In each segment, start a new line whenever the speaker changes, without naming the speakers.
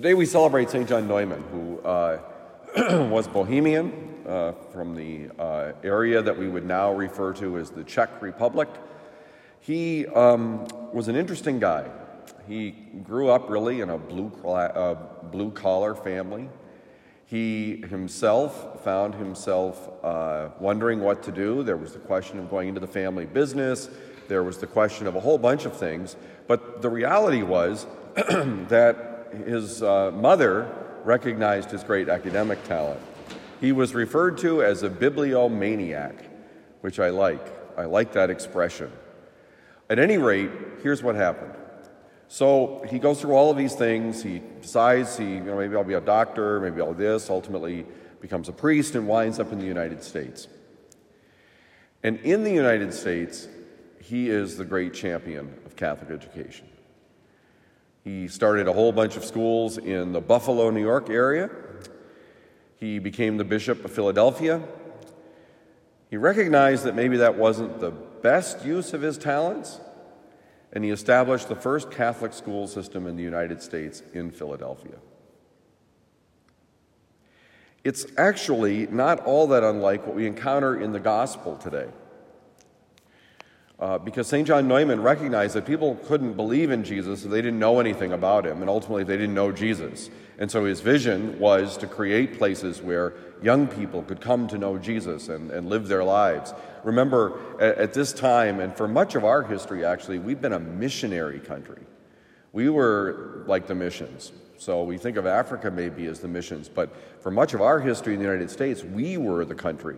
Today we celebrate St. John Neumann, who uh, was Bohemian uh, from the uh, area that we would now refer to as the Czech Republic. He um, was an interesting guy. He grew up really in a blue, uh, blue collar family. He himself found himself uh, wondering what to do. There was the question of going into the family business, there was the question of a whole bunch of things. But the reality was that his uh, mother recognized his great academic talent. He was referred to as a bibliomaniac, which I like. I like that expression. At any rate, here's what happened. So he goes through all of these things. He decides he, you know, maybe I'll be a doctor, maybe I'll this. Ultimately, becomes a priest and winds up in the United States. And in the United States, he is the great champion of Catholic education. He started a whole bunch of schools in the Buffalo, New York area. He became the Bishop of Philadelphia. He recognized that maybe that wasn't the best use of his talents, and he established the first Catholic school system in the United States in Philadelphia. It's actually not all that unlike what we encounter in the gospel today. Uh, because St. John Neumann recognized that people couldn't believe in Jesus if they didn't know anything about him, and ultimately they didn't know Jesus. And so his vision was to create places where young people could come to know Jesus and, and live their lives. Remember, at, at this time, and for much of our history actually, we've been a missionary country. We were like the missions. So we think of Africa maybe as the missions, but for much of our history in the United States, we were the country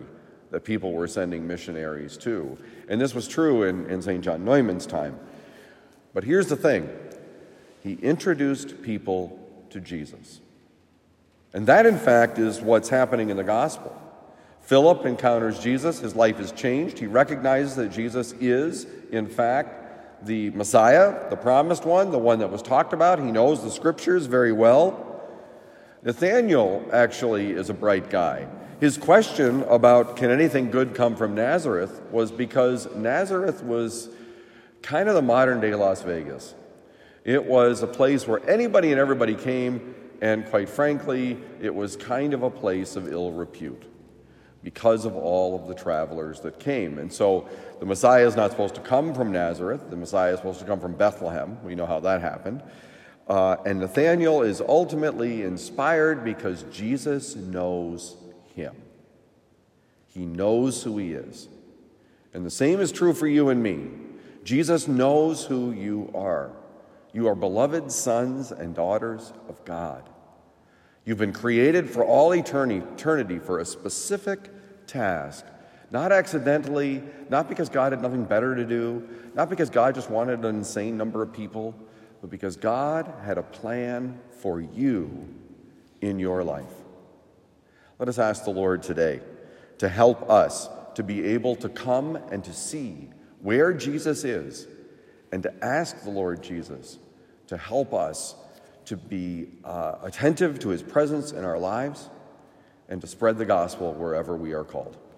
that people were sending missionaries to. And this was true in, in St. John Neumann's time. But here's the thing he introduced people to Jesus. And that, in fact, is what's happening in the gospel. Philip encounters Jesus, his life is changed. He recognizes that Jesus is, in fact, the Messiah, the promised one, the one that was talked about. He knows the scriptures very well. Nathaniel actually is a bright guy. His question about can anything good come from Nazareth was because Nazareth was kind of the modern day Las Vegas. It was a place where anybody and everybody came, and quite frankly, it was kind of a place of ill repute because of all of the travelers that came. And so the Messiah is not supposed to come from Nazareth, the Messiah is supposed to come from Bethlehem. We know how that happened. Uh, and Nathaniel is ultimately inspired because Jesus knows him. He knows who he is. And the same is true for you and me. Jesus knows who you are. You are beloved sons and daughters of God. You've been created for all eternity for a specific task, not accidentally, not because God had nothing better to do, not because God just wanted an insane number of people, but because God had a plan for you in your life. Let us ask the Lord today to help us to be able to come and to see where Jesus is and to ask the Lord Jesus to help us to be uh, attentive to his presence in our lives and to spread the gospel wherever we are called.